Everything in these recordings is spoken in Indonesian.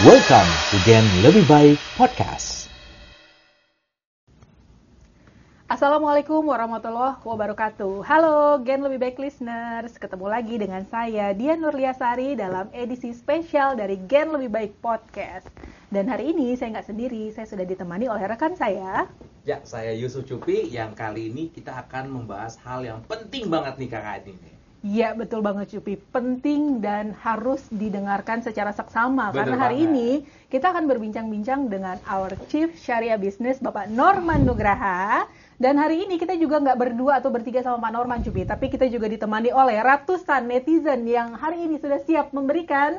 Welcome to Gen Lebih Baik Podcast. Assalamualaikum warahmatullahi wabarakatuh. Halo Gen Lebih Baik Listeners, ketemu lagi dengan saya Dian Nurliasari dalam edisi spesial dari Gen Lebih Baik Podcast. Dan hari ini saya nggak sendiri, saya sudah ditemani oleh rekan saya. Ya, saya Yusuf Cupi yang kali ini kita akan membahas hal yang penting banget nih kakak Adi Iya betul banget Cupi, penting dan harus didengarkan secara seksama. Bener karena hari banget. ini kita akan berbincang-bincang dengan our Chief Syariah Business Bapak Norman Nugraha. Dan hari ini kita juga nggak berdua atau bertiga sama Pak Norman Cupi, tapi kita juga ditemani oleh ratusan netizen yang hari ini sudah siap memberikan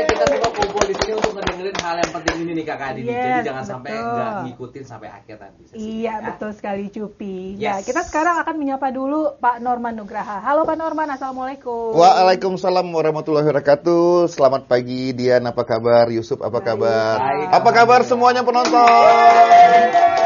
Kita semua kumpul di sini untuk ngedengerin hal yang penting ini nih kakak Adi. nih. Jadi Yes, jangan sampai betul. nggak ngikutin sampai akhir nanti. sesinya, Iya ya. betul sekali Cupi. Ya Yes. kita sekarang akan menyapa dulu Pak Norman Nugraha. Halo Pak Norman, assalamualaikum. Waalaikumsalam warahmatullahi wabarakatuh. Selamat pagi Dian, apa kabar? Yusuf, apa Baik. kabar? Baik. Apa kabar semuanya penonton? Sehat,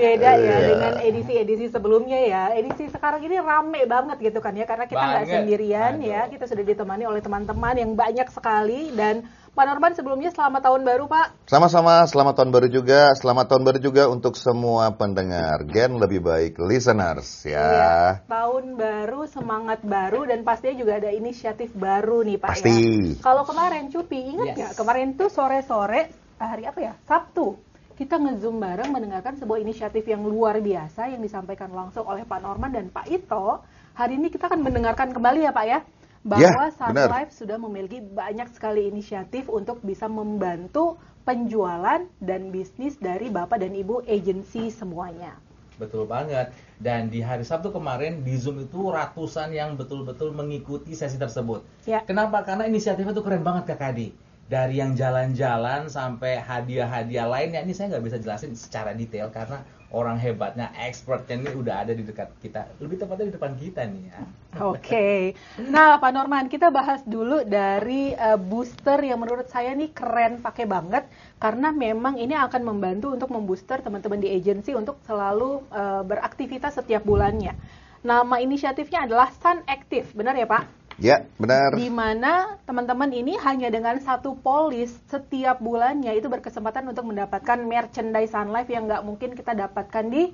beda ya Iya. dengan edisi-edisi sebelumnya ya. Edisi sekarang ini rame banget gitu kan ya karena kita nggak sendirian Aduh. ya. Kita sudah ditemani oleh teman-teman yang banyak sekali dan Pak Norman sebelumnya selamat tahun baru Pak. Sama-sama, selamat tahun baru juga. Selamat tahun baru juga untuk semua pendengar Gen lebih baik listeners Iya, ya. tahun baru, semangat baru dan pastinya juga ada inisiatif baru nih Pak Pasti. ya. Kalau kemarin Cupi ingat Yes. nggak? Kemarin tuh sore-sore hari apa ya? Sabtu. Kita nge-zoom bareng mendengarkan sebuah inisiatif yang luar biasa yang disampaikan langsung oleh Pak Norman dan Pak Ito. Hari ini kita akan mendengarkan kembali ya Pak ya bahwa Ya, Sun. Life sudah memiliki banyak sekali inisiatif untuk bisa membantu penjualan dan bisnis dari Bapak dan Ibu agensi semuanya. Betul banget. Dan di hari Sabtu kemarin di Zoom itu ratusan yang betul-betul mengikuti sesi tersebut. Ya. Kenapa? Karena inisiatifnya tuh keren banget Kak Adi. Dari yang jalan-jalan sampai hadiah-hadiah lainnya ini saya nggak bisa jelasin secara detail karena orang hebatnya, expertnya ini udah ada di dekat kita. Lebih tepatnya di depan kita nih ya. Oke, nah Pak Norman kita bahas dulu dari eh, booster yang menurut saya nih keren pakai banget karena memang ini akan membantu untuk membooster teman-teman di agensi untuk selalu eh, beraktivitas setiap bulannya. Nama inisiatifnya adalah Sun Active, benar ya Pak? Ya, benar. Di mana teman-teman ini hanya dengan satu polis setiap bulannya itu berkesempatan untuk mendapatkan merchandise Sun Life yang nggak mungkin kita dapatkan di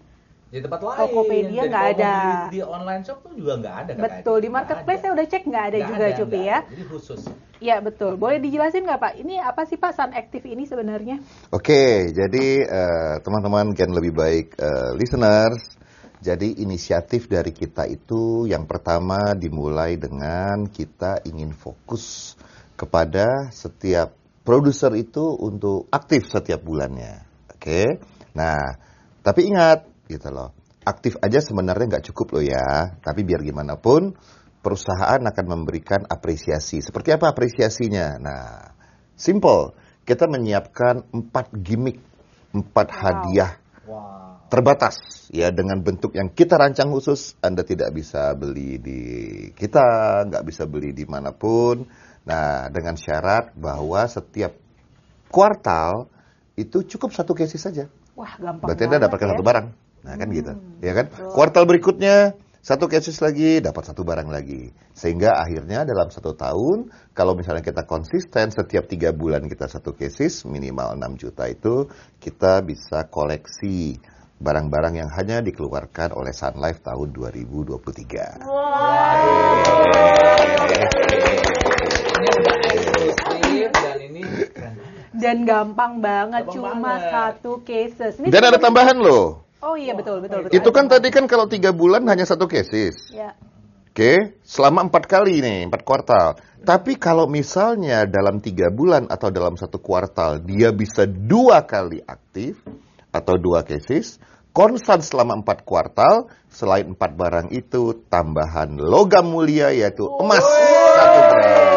Di tempat lain. Tokopedia nggak ada. Di online shop tuh juga nggak ada betul di marketplace saya udah cek nggak ada Nggak juga Cupi ya. ada. Jadi khusus. Ya betul. Boleh dijelasin nggak Pak? Ini apa sih Pak Sun Active ini sebenarnya? Oke, jadi eh, teman-teman Gen lebih baik eh, listeners. Jadi inisiatif dari kita itu yang pertama dimulai dengan kita ingin fokus kepada setiap produser itu untuk aktif setiap bulannya. Oke. Nah, tapi ingat gitu loh. Aktif aja sebenarnya nggak cukup loh ya. Tapi biar gimana pun perusahaan akan memberikan apresiasi. Seperti apa apresiasinya? Nah, simple. Kita menyiapkan empat gimmick, empat Wow. hadiah. Terbatas ya dengan bentuk yang kita rancang khusus Anda tidak bisa beli di kita nggak bisa beli di mana pun nah dengan syarat bahwa setiap kuartal itu cukup satu cases saja. Wah gampang berarti Anda dapatkan ya. satu barang. Nah kan gitu Hmm, ya kan? betul. kuartal berikutnya satu cases lagi dapat satu barang lagi. Sehingga akhirnya dalam satu tahun kalau misalnya kita konsisten setiap tiga bulan kita satu cases minimal 6 juta itu kita bisa koleksi barang-barang yang hanya dikeluarkan oleh Sun Life tahun 2023. Ini udah eksklusif dan gampang banget, Gampang cuma banget. satu cases. Ini Dan ada tambahan loh. Oh iya betul betul betul. Itu kan tadi kan kalau tiga bulan hanya satu cases. Ya. Oke, selama empat kali nih, empat kuartal. Tapi kalau misalnya dalam tiga bulan atau dalam satu kuartal dia bisa dua kali aktif atau dua cases, konstan selama empat kuartal, selain empat barang itu tambahan logam mulia yaitu emas satu gram.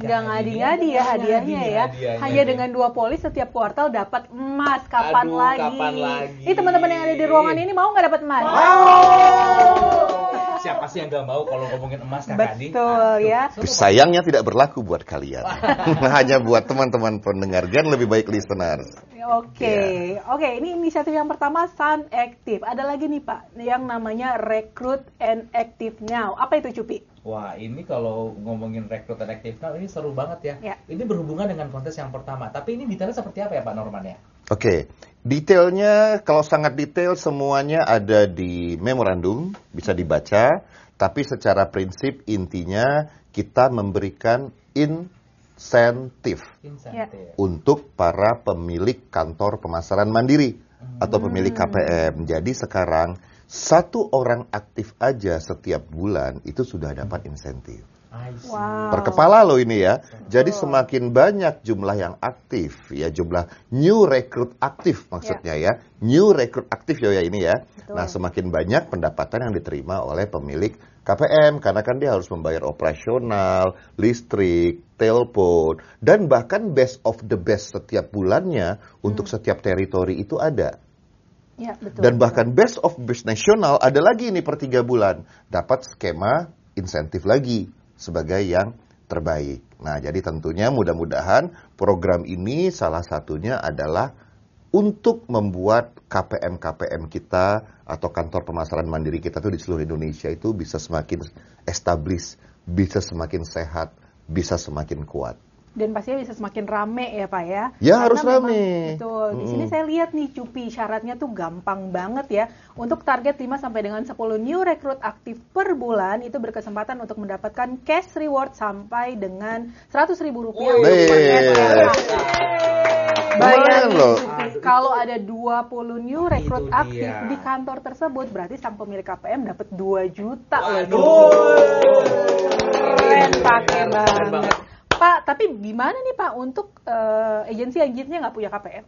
Nggak ngadi-ngadi Adi. ngadi-ngadi ya hadiahnya ngadi ya. hadiahnya. Hanya dengan dua polis setiap kuartal dapat emas. Kapan Aduh, lagi? kapan lagi? Ini teman-teman yang ada di ruangan ini mau nggak dapat emas? Siapa sih yang gak mau kalau ngomongin emas Kak Adi? Betul, ya. Sayangnya tidak berlaku buat kalian. Hanya buat teman-teman pendengar Gen lebih baik listeners. Oke, oke. Ini inisiatif yang pertama Sun Active. Ada lagi nih Pak, yang namanya Recruit and Active Now. Apa itu Cupi? Wah, ini kalau ngomongin rekrut dan aktif now ini seru banget ya. Ya. Ini berhubungan dengan kontes yang pertama. Tapi ini detailnya seperti apa ya Pak Norman ya? Oke, detailnya kalau sangat detail semuanya ada di memorandum, bisa dibaca. Tapi secara prinsip intinya kita memberikan insentif Insentif. untuk para pemilik kantor pemasaran mandiri atau pemilik KPM. Jadi sekarang satu orang aktif aja setiap bulan itu sudah dapat insentif. Wow. Per kepala loh ini ya. Jadi semakin banyak jumlah yang aktif ya jumlah new recruit aktif maksudnya ya. New recruit aktif ya ya ini ya. Betul. Nah, semakin banyak pendapatan yang diterima oleh pemilik KPM karena kan dia harus membayar operasional, listrik, telepon dan bahkan best of the best setiap bulannya untuk setiap teritori itu ada. Ya, betul. Dan bahkan best of best nasional ada lagi nih per tiga bulan. Dapat skema insentif lagi sebagai yang terbaik. Nah, jadi tentunya mudah-mudahan program ini salah satunya adalah untuk membuat KPM-KPM kita atau kantor pemasaran mandiri kita tuh di seluruh Indonesia itu bisa semakin establish, bisa semakin sehat, bisa semakin kuat. Dan pastinya bisa semakin rame ya Pak ya. Ya, Karena harus memang- rame. Betul. Di sini saya lihat nih Cupi syaratnya tuh gampang banget ya. Untuk target 5 sampai dengan 10 new recruit aktif per bulan itu berkesempatan untuk mendapatkan cash reward sampai dengan 100 ribu rupiah Wih. SPK. Bayangin loh. Cupi, kalau ada 20 new recruit Itu aktif dia. di kantor tersebut berarti sang pemilik KPM dapat 2 juta loh. Waduh. Keren pakai banget. banget. Pak, tapi gimana nih Pak untuk eh, agensi-agensinya nggak punya KPM?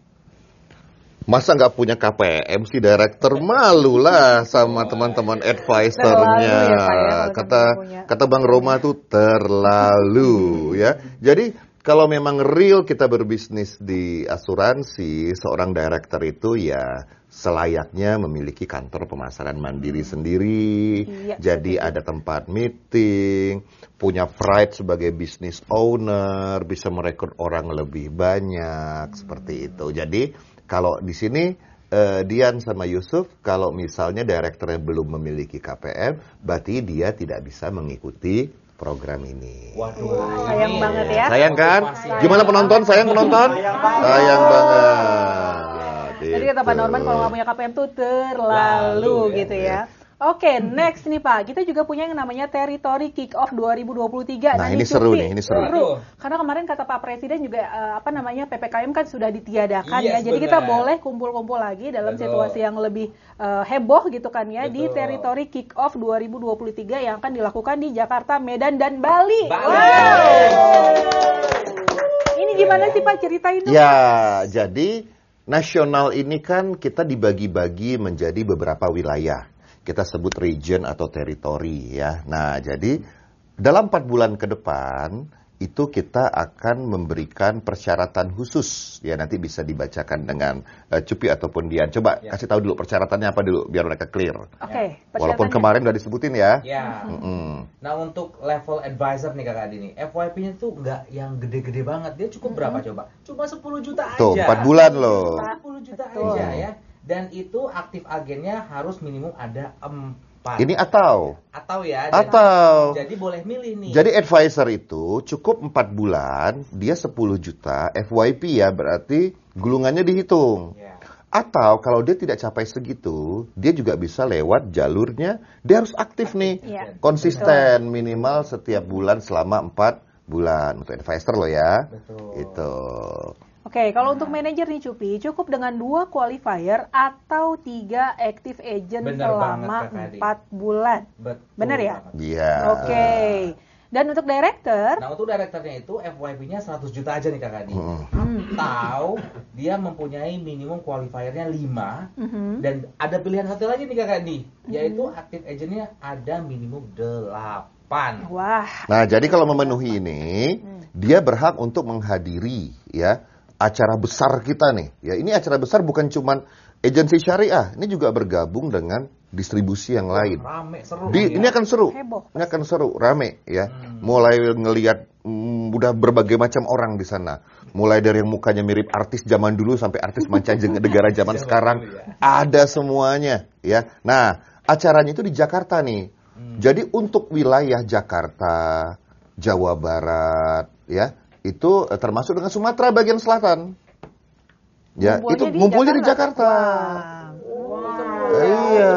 Masa nggak punya KPM sih director malu lah sama teman-teman advisernya. Ya, ya, kata kata Bang Roma tuh terlalu ya. Jadi kalau memang real kita berbisnis di asuransi, seorang director itu ya selayaknya memiliki kantor pemasaran mandiri sendiri. Iya, Jadi ada tempat meeting, punya pride sebagai business owner, bisa merekrut orang lebih banyak seperti itu. Jadi kalau di sini eh, Dian sama Yusuf, kalau misalnya direkturnya belum memiliki KPM, berarti dia tidak bisa mengikuti program ini. Waduh. sayang ini banget ya. Sayang kan? Motivasi. Gimana penonton? Sayang penonton? Sayang banget. Jadi kata Pak. Norman kalau nggak punya KPM tuh terlalu Lalu, ya. gitu ya. Oke, next nih Pak. Kita juga punya yang namanya Territory Kick Off 2023. Nah, ini seru nih, ini seru. Seru. Karena kemarin kata Pak Presiden juga eh, apa namanya PPKM kan sudah ditiadakan Yes, ya. Jadi kita benar. boleh kumpul-kumpul lagi dalam Betul. situasi yang lebih eh, heboh gitu kan ya di Betul. Territory Kick Off 2023 yang akan dilakukan di Jakarta, Medan dan Bali. Bali. Ini gimana sih Pak ceritain dong? Ya, jadi nasional ini kan kita dibagi-bagi menjadi beberapa wilayah. Kita sebut region atau teritori ya. Nah, jadi dalam empat bulan ke depan itu kita akan memberikan persyaratan khusus ya nanti bisa dibacakan dengan eh, Cupi ataupun Dian. Coba Ya. kasih tahu dulu persyaratannya apa dulu biar mereka clear. Oke, Walaupun persyaratannya. kemarin udah disebutin ya. Ya. Mm-mm. Nah untuk level advisor nih kakak Adi nih, FYP-nya tuh nggak yang gede-gede banget. Dia cukup berapa coba? Cuma 10 juta aja. Tuh, empat bulan loh. Cuma 10 juta Betul. aja ya. Dan itu aktif agennya harus minimum ada 4. Ini atau atau ya. Atau. Jadi, jadi boleh milih nih. Jadi advisor itu cukup 4 bulan, dia 10 juta, FYP ya berarti gulungannya dihitung. Ya. Atau kalau dia tidak capai segitu, dia juga bisa lewat jalurnya, dia harus aktif nih, Iya. konsisten minimal setiap bulan selama 4 bulan untuk advisor loh ya. Betul. Itu. Oke, kalau untuk manajer nih Cupi, cukup dengan dua qualifier atau tiga active agent Bener selama Kak empat bulan. Betul Bener ya? Iya. Oke. Dan untuk director, Nah untuk direkturnya itu FYP-nya 100 juta aja nih kakak Adi. Mm. Atau dia mempunyai minimum qualifiernya 5 Mhm. dan ada pilihan satu lagi nih kakak Adi, yaitu active agentnya ada minimum 8. wah, Nah, jadi kalau memenuhi ini, dia berhak untuk menghadiri ya acara besar kita nih. Ya, ini acara besar bukan cuman agensi syariah ini juga bergabung dengan distribusi yang lain. Rame, seru. Di, ini akan seru, Heboh. ini akan seru, rame ya. Hmm. Mulai ngelihat mm, udah berbagai macam orang di sana. Mulai dari yang mukanya mirip artis zaman dulu sampai artis mancanegara zaman Zaman sekarang, ya. ada semuanya ya. Nah, acaranya itu di Jakarta nih. Hmm. Jadi untuk wilayah Jakarta, Jawa Barat, ya itu eh, termasuk dengan Sumatera bagian selatan. Ya, Ngumpulnya itu di ngumpulnya di Jakarta. Iya.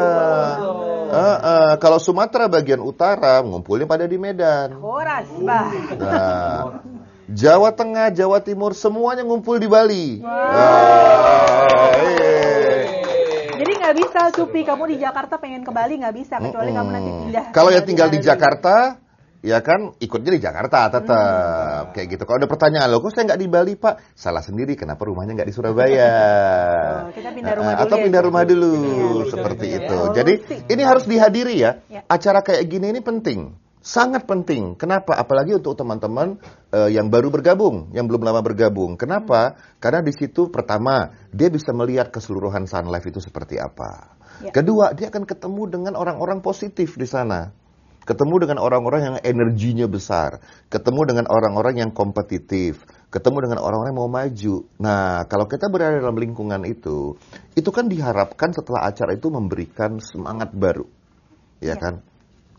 Eh, eh, kalau Sumatera bagian utara ngumpulnya pada di Medan. Horas, bah. Nah, Jawa Tengah, Jawa Timur semuanya ngumpul di Bali. Ah, iya. Jadi nggak bisa, Cupi. Kamu di Jakarta pengen ke Bali nggak bisa, kecuali kamu nanti pindah. Kalau yang tinggal di. Jakarta, ya kan ikutnya di Jakarta tetap kayak gitu. Kalau ada pertanyaan lo, kok saya nggak di Bali Pak? Salah sendiri. Kenapa rumahnya nggak di Surabaya? Oh, kita pindah rumah Eh, dulu Atau ya, pindah Cik. rumah dulu Iya, seperti betul. itu. Oh, Jadi ini harus dihadiri ya. Ya. Acara kayak gini ini penting. Sangat penting. Kenapa? Apalagi untuk teman-teman eh, yang baru bergabung, yang belum lama bergabung. Kenapa? Karena di situ pertama dia bisa melihat keseluruhan Sun Life itu seperti apa. Ya. Kedua, dia akan ketemu dengan orang-orang positif di sana. Ketemu dengan orang-orang yang energinya besar, ketemu dengan orang-orang yang kompetitif, ketemu dengan orang-orang yang mau maju. Nah, kalau kita berada dalam lingkungan itu, itu kan diharapkan setelah acara itu memberikan semangat baru. Ya, Ya. kan?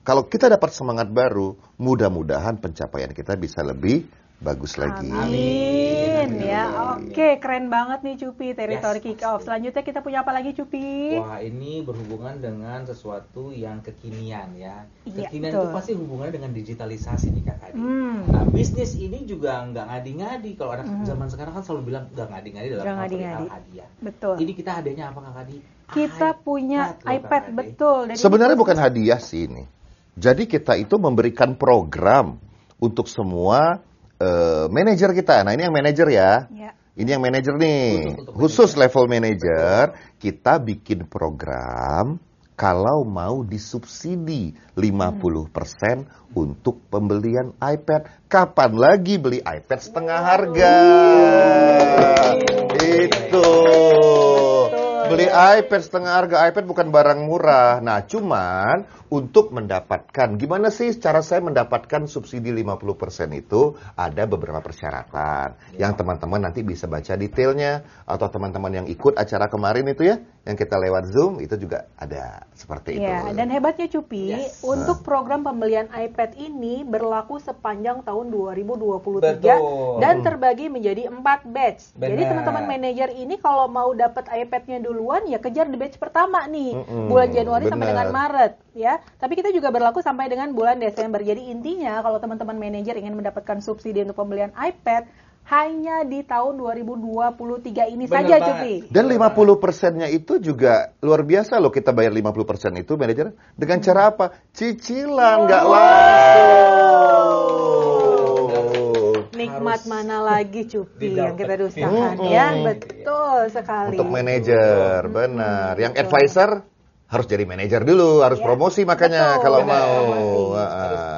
Kalau kita dapat semangat baru, mudah-mudahan pencapaian kita bisa lebih bagus lagi. Amin ya. Oke, keren banget nih Cupi teritori Yes. kick off. Selanjutnya kita punya apa lagi Cupi? Wah ini berhubungan dengan sesuatu yang kekinian ya. Iya, Kekinian betul. itu pasti hubungannya dengan digitalisasi nih Kak Adi. Hmm. Nah bisnis ini juga nggak ngadi-ngadi. Kalau anak zaman sekarang kan selalu bilang nggak ngadi-ngadi dalam hal perihal hadiah. Betul. Ini kita hadiahnya apa Kak Adi? Kita punya loh, iPad betul. Dan ini Sebenarnya bukan hadiah sih ini. Jadi kita itu memberikan program untuk semua eh, manajer kita. Nah ini yang manajer ya. Ya. Ini yang manajer nih. Khusus untuk Khusus level manager, kita bikin program kalau mau disubsidi 50% untuk pembelian iPad. Kapan lagi beli iPad setengah harga? Itu. Beli iPad setengah harga iPad bukan barang murah. Nah, cuman untuk mendapatkan gimana sih cara saya mendapatkan subsidi 50% itu? Ada beberapa persyaratan. Yang teman-teman nanti bisa baca detailnya atau teman-teman yang ikut acara kemarin itu ya yang kita lewat Zoom itu juga ada seperti itu. Ya, dan hebatnya Cupi, Yes. untuk program pembelian iPad ini berlaku sepanjang tahun 2023 Betul. dan terbagi menjadi 4 batch. Jadi Benar. teman-teman manajer ini kalau mau dapat iPad-nya duluan ya kejar di batch pertama nih, Mm-mm, bulan Januari sampai benar. dengan Maret ya. Tapi kita juga berlaku sampai dengan bulan Desember. Jadi intinya kalau teman-teman manajer ingin mendapatkan subsidi untuk pembelian iPad hanya di tahun 2023 ini Benar saja banget. Cupi. Dan 50 persennya itu juga luar biasa loh kita bayar 50 persen itu manajer dengan cara apa? Cicilan nggak langsung. Nikmat Harus mana lagi Cupi yang kita dustakan Mm-mm. ya betul sekali Untuk manajer, benar. Yang advisor harus jadi manajer dulu, harus Ya, promosi makanya betul, kalau benar, mau. promosi. Ah.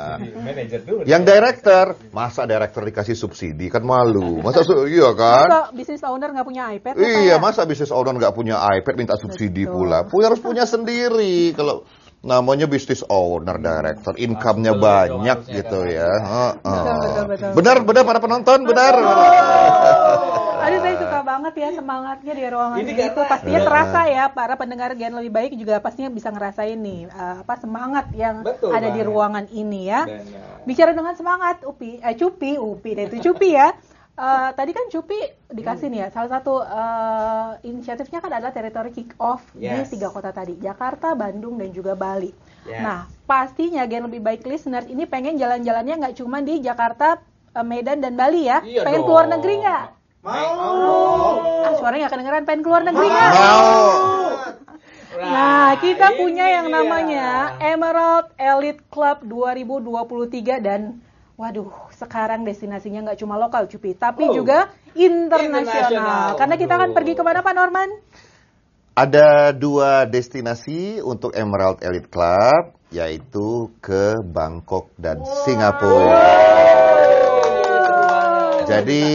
Manajer dulu. Yang director, masa director dikasih subsidi kan malu. Masa su- iya kan? Masa bisnis owner nggak punya iPad Iya, ya? masa bisnis owner nggak punya iPad minta subsidi Betul. pula. Punya harus punya sendiri. Kalau namanya bisnis owner, director, income-nya banyak gitu ya. Heeh. Benar, benar para penonton, benar. Aduh saya suka banget ya semangatnya di ruangan Ini ini, itu pastinya Ya. terasa ya para pendengar Gen lebih baik juga pastinya bisa ngerasain nih eh, apa semangat yang Betul ada di banget. ruangan ini ya. Benar. Bicara dengan semangat, Upi, eh Cupi, Upi, itu Cupi ya. Eh, tadi kan Cupi dikasih nih ya, salah satu eh, inisiatifnya kan adalah teritori kick off Yes. di tiga kota tadi, Jakarta, Bandung, dan juga Bali. Yes. Nah, pastinya Gen lebih baik listeners ini pengen jalan-jalannya nggak cuma di Jakarta, Medan, dan Bali ya. Iya pengen dong. keluar negeri nggak? Mau. Ah, suaranya nggak kedengeran, pengen keluar negeri nggak? Mau. Nah, kita ini punya yang dia. namanya Emerald Elite Club 2023 dan waduh, sekarang destinasinya nggak cuma lokal Cupi, tapi Oh. juga internasional. Karena kita akan pergi ke mana Pak Norman? Ada dua destinasi untuk Emerald Elite Club, yaitu ke Bangkok dan Singapura. Jadi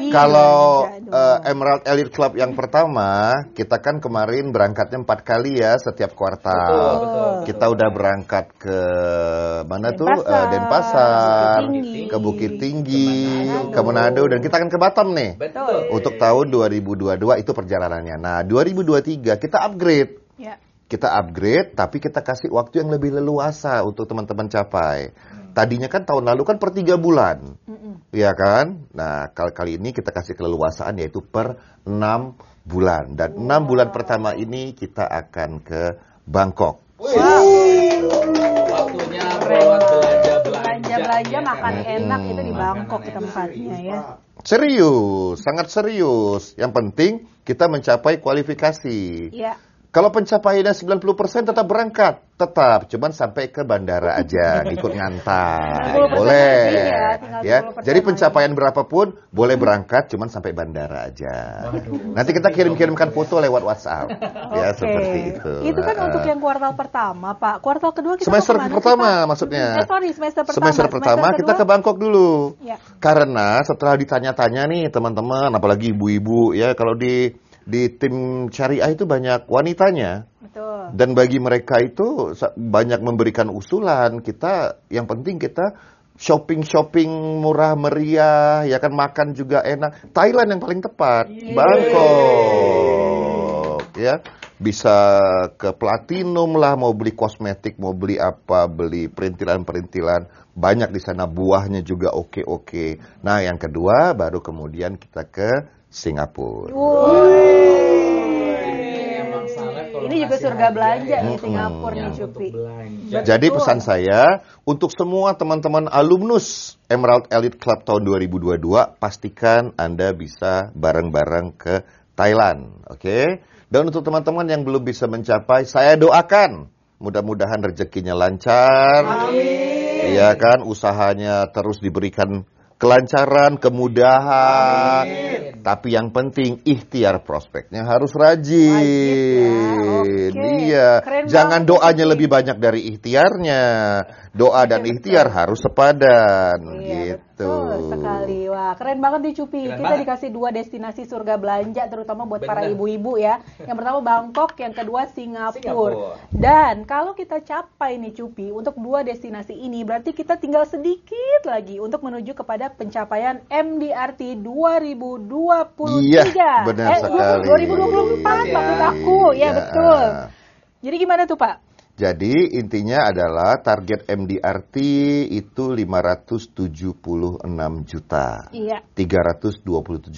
Iya, kalau eh, Emerald Elite Club yang pertama, kita kan kemarin berangkatnya empat kali ya setiap kuartal. Betul, betul. Kita udah berangkat ke mana tuh? Denpasar, Eh, Denpasar, Bukit Tinggi. ke Bukit Tinggi, Ke ke Manado, dan kita akan ke Batam nih. Betul. Untuk tahun 2022 itu perjalanannya. Nah, 2023 kita upgrade. Ya. Kita upgrade, tapi kita kasih waktu yang lebih leluasa untuk teman-teman capai. Tadinya kan tahun lalu kan per tiga bulan. Iya kan? Nah, kali kali ini kita kasih keleluasaan yaitu per 6 bulan. Dan 6 bulan pertama ini kita akan ke Bangkok. Waktunya buat belanja-belanja. Belanja-belanja ya kan? makan enak itu di Bangkok enak. tempatnya ya. Serius, sangat serius. Yang penting kita mencapai kualifikasi. Iya. Kalau pencapaiannya 90% tetap berangkat, tetap, cuman sampai ke bandara aja, ikut ngantar, 10% boleh. ya, Ya, 10% jadi pencapaian berapapun boleh berangkat, cuman sampai bandara aja. Waduh. Nanti kita kirim-kirimkan foto lewat WhatsApp, ya Oke. seperti itu. Itu kan untuk yang kuartal pertama, Pak. Kuartal kedua kita semester pertama Pak? maksudnya. Eh, sorry, semester pertama. Semester pertama kita ke? Bangkok dulu. Ya. Karena setelah ditanya-tanya nih teman-teman, apalagi ibu-ibu ya, kalau di di tim syariah itu banyak wanitanya. Betul. Dan bagi mereka itu banyak memberikan usulan. Kita yang penting kita shopping-shopping murah meriah, ya kan makan juga enak. Thailand yang paling tepat, Bangkok, ya. Bisa ke platinum lah, mau beli kosmetik, mau beli apa, beli perintilan-perintilan. Banyak di sana buahnya juga oke-oke. Nah, yang kedua baru kemudian kita ke Singapura. Kalau Ini juga surga belanja ya. nih. Singapura nih Cupi. Jadi Betul. pesan saya untuk semua teman-teman alumnus Emerald Elite Club tahun 2022 pastikan Anda bisa bareng-bareng ke Thailand, oke? Dan untuk teman-teman yang belum bisa mencapai, saya doakan mudah-mudahan rezekinya lancar. Iya kan, usahanya terus diberikan kelancaran, kemudahan. Tapi yang penting ikhtiar prospeknya harus rajin. Wajib ya, oke. Iya, Keren jangan banget doanya lebih banyak dari ikhtiarnya. Doa dan Iya, ikhtiar harus sepadan Iya, gitu. Betul sekali. Wah, keren banget nih Cupi. Keren Kita banget. dikasih dua destinasi surga belanja terutama buat para Bener. ibu-ibu ya. Yang pertama Bangkok, yang kedua Singapura. Singapura. Dan kalau kita capai nih Cupi untuk dua destinasi ini berarti kita tinggal sedikit lagi untuk menuju kepada pencapaian MDRT 2023. Iya, benar eh, sekali. 2024 Ya. maksud aku. Ya, Ya. betul. Jadi gimana tuh, Pak? Jadi intinya adalah target MDRT itu 576 juta. Iya. 327.200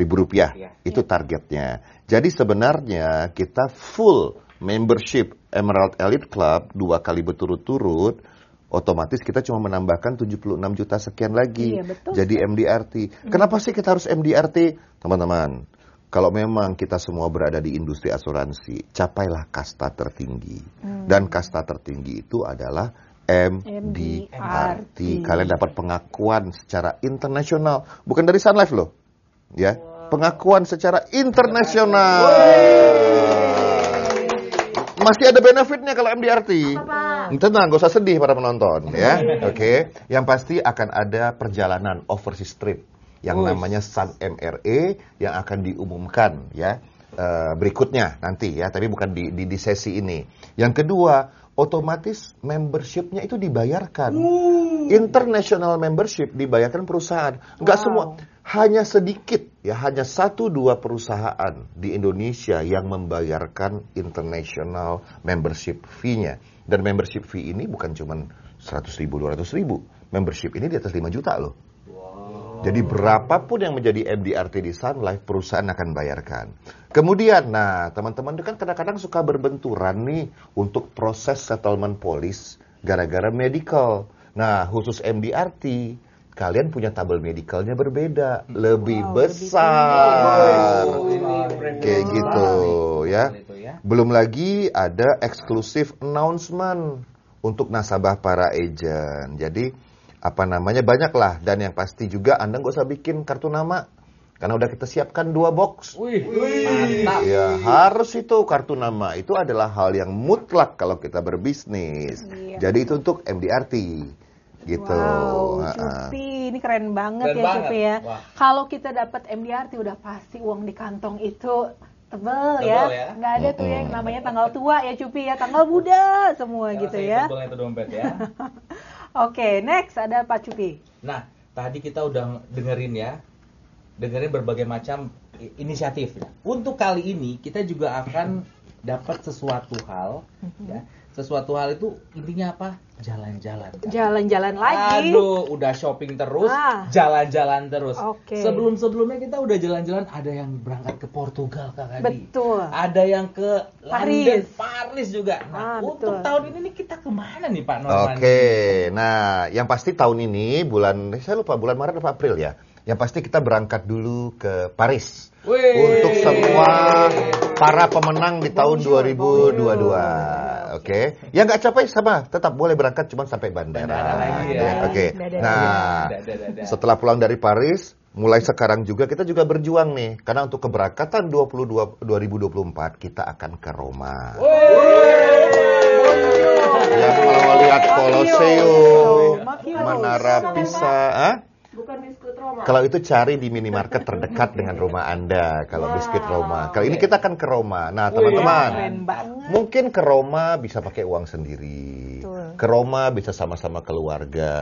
ribu rupiah. Iya. Itu targetnya. Jadi sebenarnya kita full membership Emerald Elite Club dua kali berturut-turut otomatis kita cuma menambahkan 76 juta sekian lagi. Iya, betul Jadi MDRT. Kenapa sih kita harus MDRT? Teman-teman, kalau memang kita semua berada di industri asuransi, capailah kasta tertinggi. Dan kasta tertinggi itu adalah MDRT. MDRT. Kalian dapat pengakuan secara internasional, bukan dari Sun Life loh. Ya, pengakuan secara internasional. Masih ada benefitnya kalau MDRT. Tenang, gak usah sedih para penonton ya. Oke, yang pasti akan ada perjalanan overseas trip yang namanya Sun MRE yang akan diumumkan ya eh, berikutnya nanti ya, tapi bukan di, di, di sesi ini. Yang kedua, otomatis membershipnya itu dibayarkan. International membership dibayarkan perusahaan. Enggak Wow. semua, hanya sedikit ya, hanya satu dua perusahaan di Indonesia yang membayarkan international membership fee-nya. Dan membership fee ini bukan cuma 100 ribu, 200 ribu. Membership ini di atas 5 juta loh. Jadi berapapun yang menjadi MDRT di Sun Life, perusahaan akan bayarkan. Kemudian, nah teman-teman itu kan kadang-kadang suka berbenturan nih untuk proses settlement police gara-gara medical. Nah, khusus MDRT, kalian punya tabel medicalnya berbeda, lebih Wow, lebih besar. Oh, ini premium Kayak gitu ya. Ya. Belum lagi ada eksklusif announcement untuk nasabah para agent. Jadi apa namanya banyak lah dan yang pasti juga Anda nggak usah bikin kartu nama karena udah kita siapkan dua box. Wih, mantap. Ya harus itu kartu nama itu adalah hal yang mutlak kalau kita berbisnis. Iya. Jadi itu untuk MDRT. gitu. Wow. Cupi, ini keren banget Keren ya banget. Cupi ya. Wah. Kalau kita dapat MDRT udah pasti uang di kantong itu tebel, Tebel ya. ya. Nggak ada tuh yang namanya tanggal tua ya Cupi ya, tanggal muda semua Karena gitu ya. tebelnya itu dompet ya. Oke, next ada Pak Cupi. Nah, tadi kita udah dengerin ya, dengerin berbagai macam inisiatif. ya. Untuk kali ini kita juga akan dapat sesuatu hal, ya. Sesuatu hal itu intinya apa? Jalan-jalan. Kak. Jalan-jalan lagi. Aduh, udah shopping terus, Ah. jalan-jalan terus. Oke. Sebelum-sebelumnya kita udah jalan-jalan, ada yang berangkat ke Portugal, Kak Adi. Betul. Ada yang ke London, Paris. Paris juga. Ah, Nah, untuk betul. tahun ini nih kita ke mana nih Pak Norman? Oke, nah yang pasti tahun ini bulan saya lupa bulan Maret atau April ya. Yang pasti kita berangkat dulu ke Paris Wih. untuk semua para pemenang di tahun 2022. Oke, yang nggak capek sama, tetap boleh berangkat cuma sampai bandara. Bandara lagi ya. Oke, Dadah. nah setelah pulang dari Paris, mulai sekarang juga kita juga berjuang nih, karena untuk keberangkatan 22 2024 kita akan ke Roma. Yang mau lihat Colosseum. Menara Pisa? Bukan biskuit Roma. Kalau itu cari di minimarket terdekat dengan rumah Anda. Kalau biskuit Roma. Kali ini kita akan ke Roma. Nah, teman-teman, mungkin ke Roma bisa pakai uang sendiri. Betul. Ke Roma bisa sama-sama keluarga.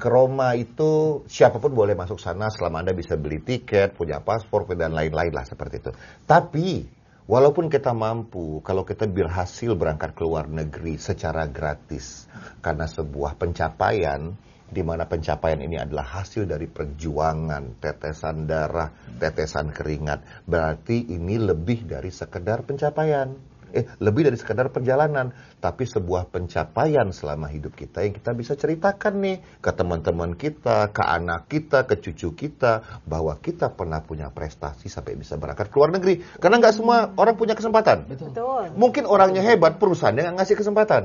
Ke Roma itu siapa pun boleh masuk sana selama Anda bisa beli tiket, punya paspor dan lain-lain lah seperti itu. Tapi walaupun kita mampu, kalau kita berhasil berangkat ke luar negeri secara gratis karena sebuah pencapaian di mana pencapaian ini adalah hasil dari perjuangan, tetesan darah, tetesan keringat. Berarti ini lebih dari sekedar pencapaian. Eh, lebih dari sekedar perjalanan, tapi sebuah pencapaian selama hidup kita yang kita bisa ceritakan nih ke teman-teman kita, ke anak kita, ke cucu kita, bahwa kita pernah punya prestasi sampai bisa berangkat ke luar negeri. Karena nggak semua orang punya kesempatan. Betul. Mungkin orangnya hebat, perusahaannya nggak ngasih kesempatan.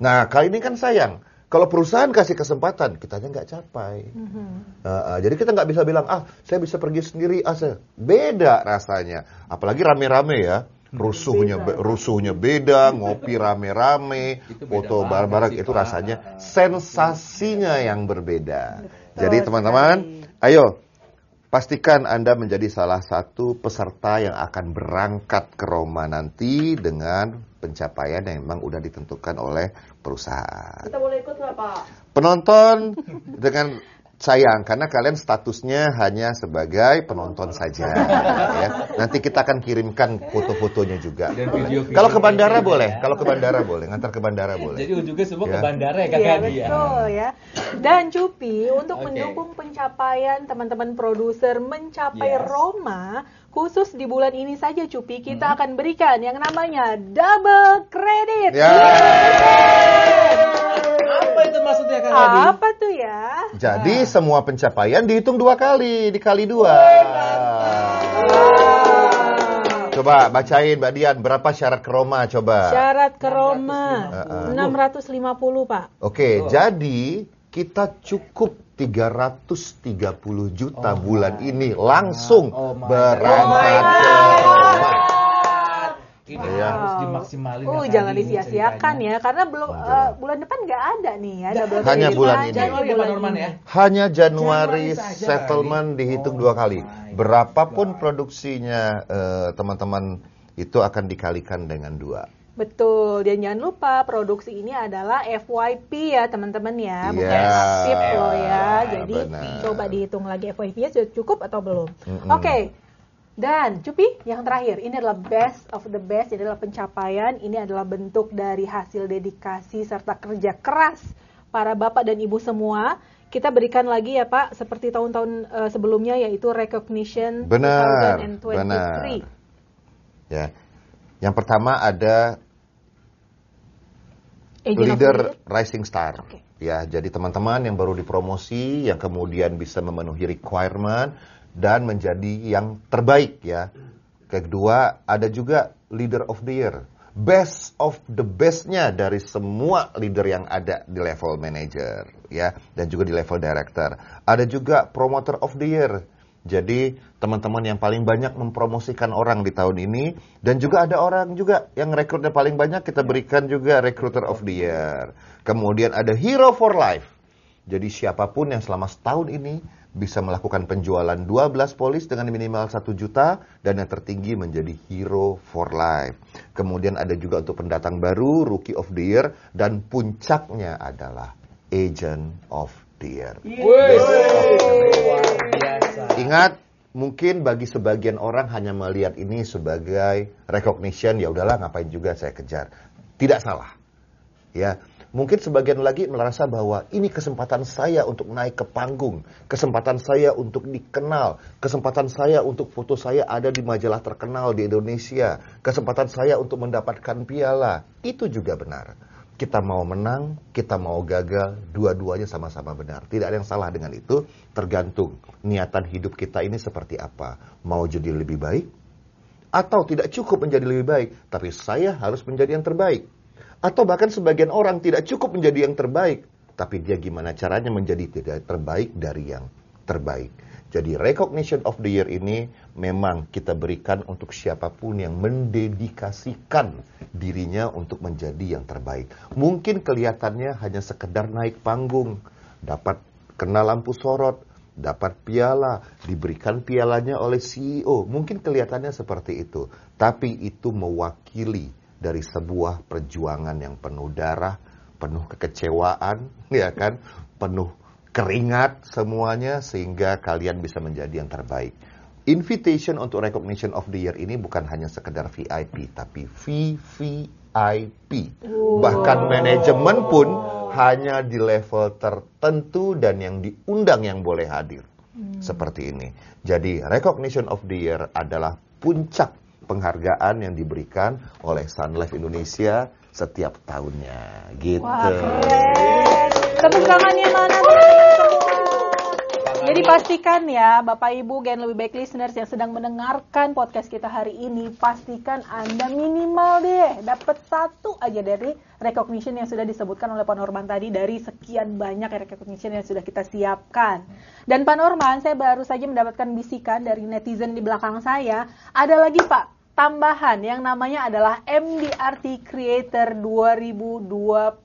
Nah, kali ini kan sayang. Kalau perusahaan kasih kesempatan, kitanya nggak capai. Mhm. Uh, uh, jadi kita nggak bisa bilang, ah saya bisa pergi sendiri, ah saya beda rasanya. Apalagi rame-rame ya, rusuhnya be- rusuhnya beda, ngopi rame-rame, beda foto bareng-bareng sih, itu rasanya sensasinya yang berbeda. Betul Jadi teman-teman, ayo pastikan Anda menjadi salah satu peserta yang akan berangkat ke Roma nanti dengan pencapaian yang memang udah ditentukan oleh perusahaan Kita boleh ikut nggak Pak? penonton dengan sayang karena kalian statusnya hanya sebagai penonton saja ya. Nanti kita akan kirimkan foto-fotonya juga. Dan video-video Kalau ke bandara ya. boleh, kalau ke bandara boleh, ngantar ke bandara boleh. Jadi ujungnya semua ke Ya. bandara ya Kak Iya ya. betul ya. Dan Cupi untuk Oke. mendukung pencapaian teman-teman produser mencapai Yes. Roma, khusus di bulan ini saja Cupi kita akan berikan yang namanya double credit. Ya. Apa itu maksudnya Kak Adi? Apa tuh ya? Jadi semua pencapaian dihitung dua kali, dikali dua. Coba bacain Mbak Dian, berapa syarat ke Roma coba. Syarat ke Roma Heeh. 650 Pak. Oke, Oh. jadi kita cukup 330 juta Oh bulan my ini langsung Oh berangkat God. ke Roma. Ini Iya. harus dimaksimalin. Oh, Kak jangan ini disia-siakan ya, karena belum Oh, jangan. bulan depan nggak ada nih ya. Double. Hanya bulan ini. Januari ya Pak bulan Norman ini. ya. Hanya Januari Januari settlement Kak. dihitung Oh dua kali. Berapapun God. produksinya eh, teman-teman itu akan dikalikan dengan dua. Betul, dan jangan lupa produksi ini adalah FYP ya teman-teman ya, bukan Iya, aktif loh ya. Jadi benar. coba dihitung lagi FYP-nya sudah cukup atau belum. Mm-mm. Oke, dan Cupi yang terakhir, ini adalah best of the best, ini adalah pencapaian, ini adalah bentuk dari hasil dedikasi serta kerja keras para bapak dan ibu semua. Kita berikan lagi ya Pak, seperti tahun-tahun eh, sebelumnya yaitu recognition Benar, 2023. benar. Ya. Yang pertama ada leader Leader. rising star. Oke. Ya, jadi teman-teman yang baru dipromosi, yang kemudian bisa memenuhi requirement dan menjadi yang terbaik ya. Kedua, ada juga leader of the year. Best of the bestnya dari semua leader yang ada di level manager ya dan juga di level director. Ada juga promoter of the year. Jadi teman-teman yang paling banyak mempromosikan orang di tahun ini dan juga ada orang juga yang rekrutnya paling banyak kita berikan juga recruiter of the year. Kemudian ada hero for life. Jadi siapa pun yang selama setahun ini bisa melakukan penjualan 12 polis dengan minimal 1 juta dan yang tertinggi menjadi hero for life. Kemudian ada juga untuk pendatang baru, rookie of the year dan puncaknya adalah agent of the year. Biasa. Ingat, mungkin bagi sebagian orang hanya melihat ini sebagai recognition, ya udahlah ngapain juga saya kejar. Tidak salah. Ya, mungkin sebagian lagi merasa bahwa ini kesempatan saya untuk naik ke panggung, kesempatan saya untuk dikenal, kesempatan saya untuk foto saya ada di majalah terkenal di Indonesia, kesempatan saya untuk mendapatkan piala. Itu juga benar. Kita mau menang, kita mau gagal, dua-duanya sama-sama benar. Tidak ada yang salah dengan itu, tergantung niatan hidup kita ini seperti apa. Mau jadi lebih baik, atau tidak cukup menjadi lebih baik, tapi saya harus menjadi yang terbaik. Atau bahkan sebagian orang tidak cukup menjadi yang terbaik, tapi dia gimana caranya menjadi tidak terbaik dari yang terbaik. Jadi recognition of the year ini memang kita berikan untuk siapa pun yang mendedikasikan dirinya untuk menjadi yang terbaik. Mungkin kelihatannya hanya sekedar naik panggung, dapat kena lampu sorot, dapat piala, diberikan pialanya oleh CEO. Mungkin kelihatannya seperti itu, tapi itu mewakili dari sebuah perjuangan yang penuh darah, penuh kekecewaan, ya kan, penuh keringat semuanya sehingga kalian bisa menjadi yang terbaik. Invitation untuk recognition of the year ini bukan hanya sekedar VIP tapi VVIP. Bahkan manajemen pun hanya di level tertentu dan yang diundang yang boleh hadir. Seperti ini. Jadi recognition of the year adalah puncak penghargaan yang diberikan oleh Sun Life Indonesia setiap tahunnya. Gitu. Wah, keren. Tepuk tangannya mana? Jadi pastikan ya, Bapak Ibu Gen Lebih Baik Listeners yang sedang mendengarkan podcast kita hari ini, pastikan Anda minimal deh dapat satu aja dari recognition yang sudah disebutkan oleh Pak Norman tadi dari sekian banyak recognition yang sudah kita siapkan. Dan Pak Norman, saya baru saja mendapatkan bisikan dari netizen di belakang saya, ada lagi Pak tambahan yang namanya adalah MDRT Creator 2023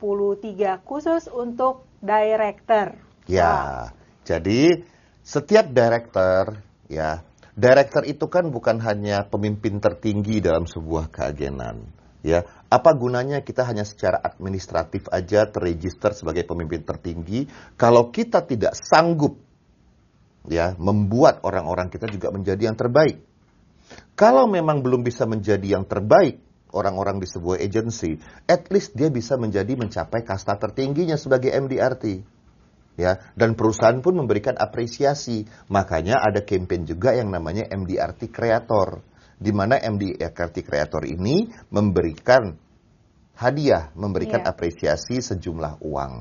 khusus untuk director. Ya, jadi setiap director ya, director itu kan bukan hanya pemimpin tertinggi dalam sebuah keagenan. Ya, apa gunanya kita hanya secara administratif aja terregister sebagai pemimpin tertinggi kalau kita tidak sanggup ya membuat orang-orang kita juga menjadi yang terbaik. Kalau memang belum bisa menjadi yang terbaik orang-orang di sebuah agency, at least dia bisa menjadi mencapai kasta tertingginya sebagai MDRT. Ya, dan perusahaan pun memberikan apresiasi. Makanya ada campaign juga yang namanya MDRT Creator, di mana MDRT Creator ini memberikan hadiah, memberikan Iya. apresiasi sejumlah uang.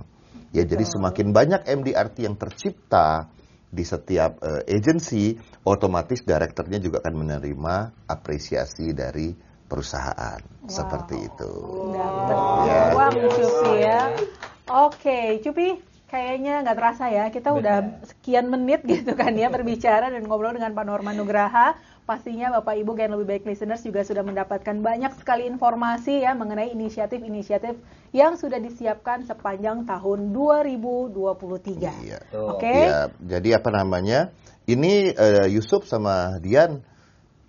Ya, jadi semakin banyak MDRT yang tercipta di setiap eh, agency, otomatis direkturnya juga akan menerima apresiasi dari perusahaan. Seperti itu. Dapat Ya. uang Cupi ya. Oke, Cupi, kayaknya nggak terasa ya. Kita udah sekian menit gitu kan ya berbicara dan ngobrol dengan Pak Norman Nugraha. Pastinya Bapak Ibu Gen Lebih Baik Listeners juga sudah mendapatkan banyak sekali informasi ya mengenai inisiatif-inisiatif yang sudah disiapkan sepanjang tahun 2023. Iya. Oke? Ya, jadi apa namanya? Ini eh, Yusuf sama Dian,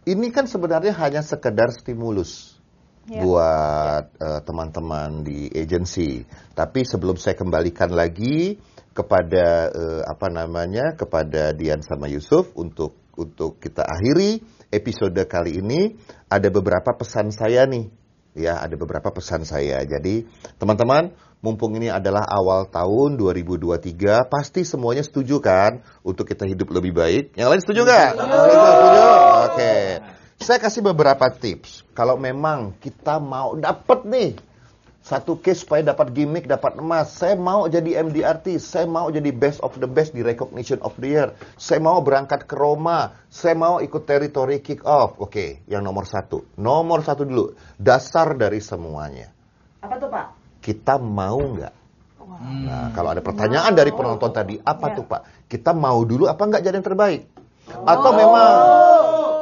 ini kan sebenarnya hanya sekedar stimulus Ya. buat eh, teman-teman di agensi. Tapi sebelum saya kembalikan lagi kepada eh, apa namanya kepada Dian sama Yusuf untuk untuk kita akhiri episode kali ini ada beberapa pesan saya nih. Ya ada beberapa pesan saya. Jadi teman-teman mumpung ini adalah awal tahun 2023 pasti semuanya setuju kan untuk kita hidup lebih baik? Yang lain setuju nggak? Setuju setuju. Oke saya kasih beberapa tips kalau memang kita mau dapet nih satu case supaya dapat gimmick, dapat emas. Saya mau jadi MDRT, saya mau jadi best of the best di recognition of the year. Saya mau berangkat ke Roma, saya mau ikut territory kick off. Oke, yang nomor satu. Nomor satu dulu, dasar dari semuanya. Apa tuh Pak? Kita mau nggak? Nah, kalau ada pertanyaan dari penonton tadi, apa Ya. tuh Pak? Kita mau dulu apa nggak jadi yang terbaik? Atau memang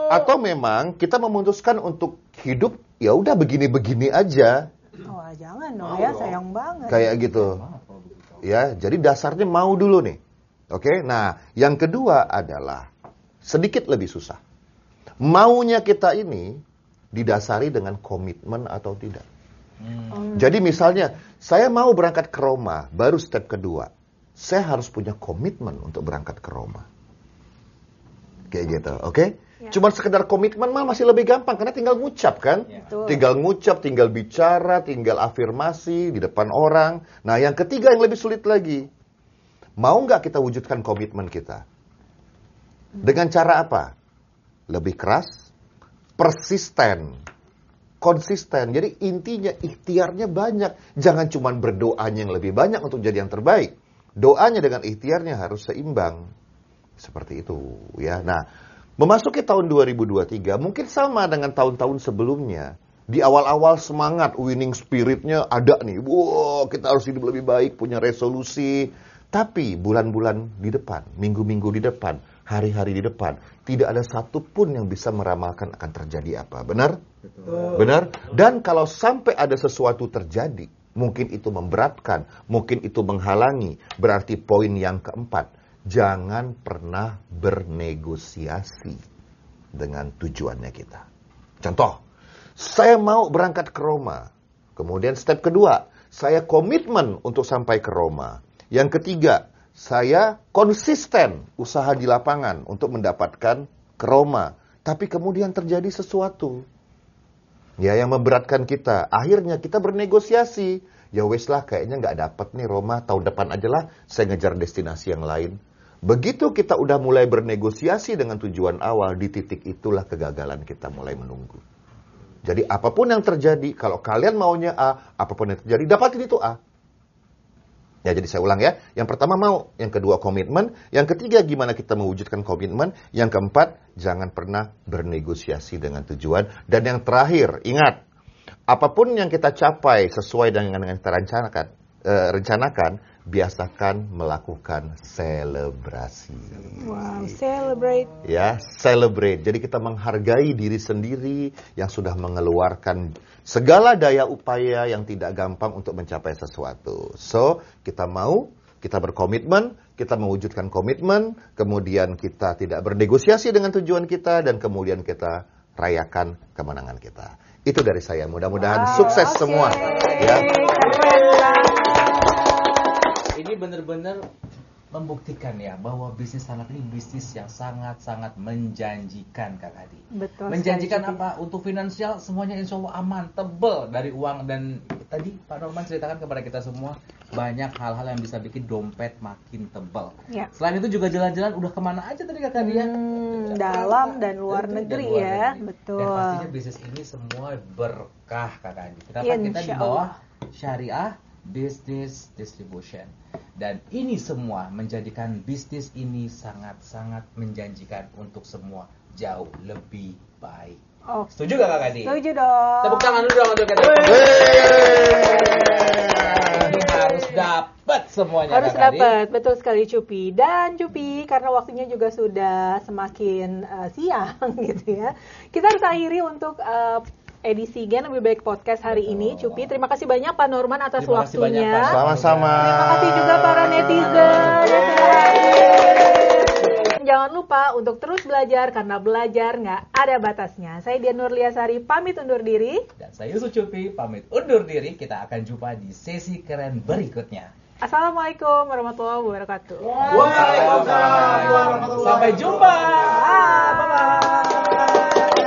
atau memang kita memutuskan untuk hidup ya udah begini-begini aja Oh, jangan dong ya, sayang banget. kayak gitu. Ya, jadi dasarnya mau dulu nih. Oke. Nah, yang kedua adalah sedikit lebih susah. Maunya kita ini didasari dengan komitmen atau tidak. Hmm. Jadi misalnya, saya mau berangkat ke Roma, baru step kedua. Saya harus punya komitmen untuk berangkat ke Roma. Kayak gitu, oke? Ya. Cuman sekedar komitmen mah masih lebih gampang karena tinggal ngucap kan? Ya. Tinggal ngucap, tinggal bicara, tinggal afirmasi di depan orang. Nah, yang ketiga yang lebih sulit lagi. Mau nggak kita wujudkan komitmen kita? Dengan cara apa? Lebih keras, persisten, konsisten. Jadi intinya ikhtiarnya banyak. Jangan cuma berdoanya yang lebih banyak untuk jadi yang terbaik. Doanya dengan ikhtiarnya harus seimbang. Seperti itu ya. Nah, memasuki tahun 2023 mungkin sama dengan tahun-tahun sebelumnya. Di awal-awal semangat, winning spiritnya ada nih. Wow, kita harus hidup lebih baik, punya resolusi. Tapi bulan-bulan di depan, minggu-minggu di depan, hari-hari di depan, tidak ada satupun yang bisa meramalkan akan terjadi apa. Benar? Benar? Dan kalau sampai ada sesuatu terjadi, mungkin itu memberatkan, mungkin itu menghalangi, berarti poin yang keempat, jangan pernah bernegosiasi dengan tujuannya kita. Contoh, saya mau berangkat ke Roma. Kemudian step kedua, saya komitmen untuk sampai ke Roma. Yang ketiga, saya konsisten usaha di lapangan untuk mendapatkan ke Roma. Tapi kemudian terjadi sesuatu. Ya, yang memberatkan kita. Akhirnya kita bernegosiasi. Ya wes lah, kayaknya nggak dapat nih Roma. Tahun depan aja lah, saya ngejar destinasi yang lain. Begitu kita udah mulai bernegosiasi dengan tujuan awal, di titik itulah kegagalan kita mulai menunggu. Jadi apa pun yang terjadi, kalau kalian maunya A, apa pun yang terjadi, dapatin itu A. Ya, jadi saya ulang ya. Yang pertama mau, yang kedua komitmen, yang ketiga gimana kita mewujudkan komitmen, yang keempat jangan pernah bernegosiasi dengan tujuan, dan yang terakhir ingat, apa pun yang kita capai sesuai dengan yang kita rencanakan, eh, rencanakan, biasakan melakukan selebrasi. Wow, celebrate. Ya, celebrate. Jadi kita menghargai diri sendiri yang sudah mengeluarkan segala daya upaya yang tidak gampang untuk mencapai sesuatu. So, kita mau, kita berkomitmen, kita mewujudkan komitmen, kemudian kita tidak bernegosiasi dengan tujuan kita, dan kemudian kita rayakan kemenangan kita. Itu dari saya. Mudah-mudahan Wow, sukses oke. semua. Ya. Ini benar-benar membuktikan ya bahwa bisnis anak ini bisnis yang sangat-sangat menjanjikan Kak Adi. Betul. Menjanjikan sekali, apa? Untuk finansial semuanya insya Allah aman, tebel dari uang dan tadi Pak Norman ceritakan kepada kita semua banyak hal-hal yang bisa bikin dompet makin tebel. Ya. Selain itu juga jalan-jalan udah ke mana aja tadi Kak Adi ya? Hmm, dalam dan luar Dan negeri luar ya, negeri. betul. Dan pastinya bisnis ini semua berkah Kak Adi. Kenapa kita di bawah syariah business distribution. Dan ini semua menjadikan bisnis ini sangat-sangat menjanjikan untuk semua jauh lebih baik. Oh, Setuju gak Kak Adi? setuju dong. Tepuk tangan dulu dong untuk Kak. Ini harus dapat semuanya Harus dapat, betul sekali Cupi. Dan Cupi, karena waktunya juga sudah semakin uh, siang gitu ya. Kita harus akhiri untuk uh, edisi Gen Lebih Baik Podcast hari ini. Cupi, terima kasih banyak Pak Norman atas Terima kasih banyak, waktunya. Sama-sama. Terima kasih juga para netizen. Jangan lupa untuk terus belajar karena belajar nggak ada batasnya. Saya Dian Nurliasari pamit undur diri. Dan saya Yusuf Cupi pamit undur diri. Kita akan jumpa di sesi keren berikutnya. Assalamualaikum warahmatullahi wabarakatuh. Waalaikumsalam warahmatullahi wabarakatuh. Sampai jumpa. Bye. Bye-bye.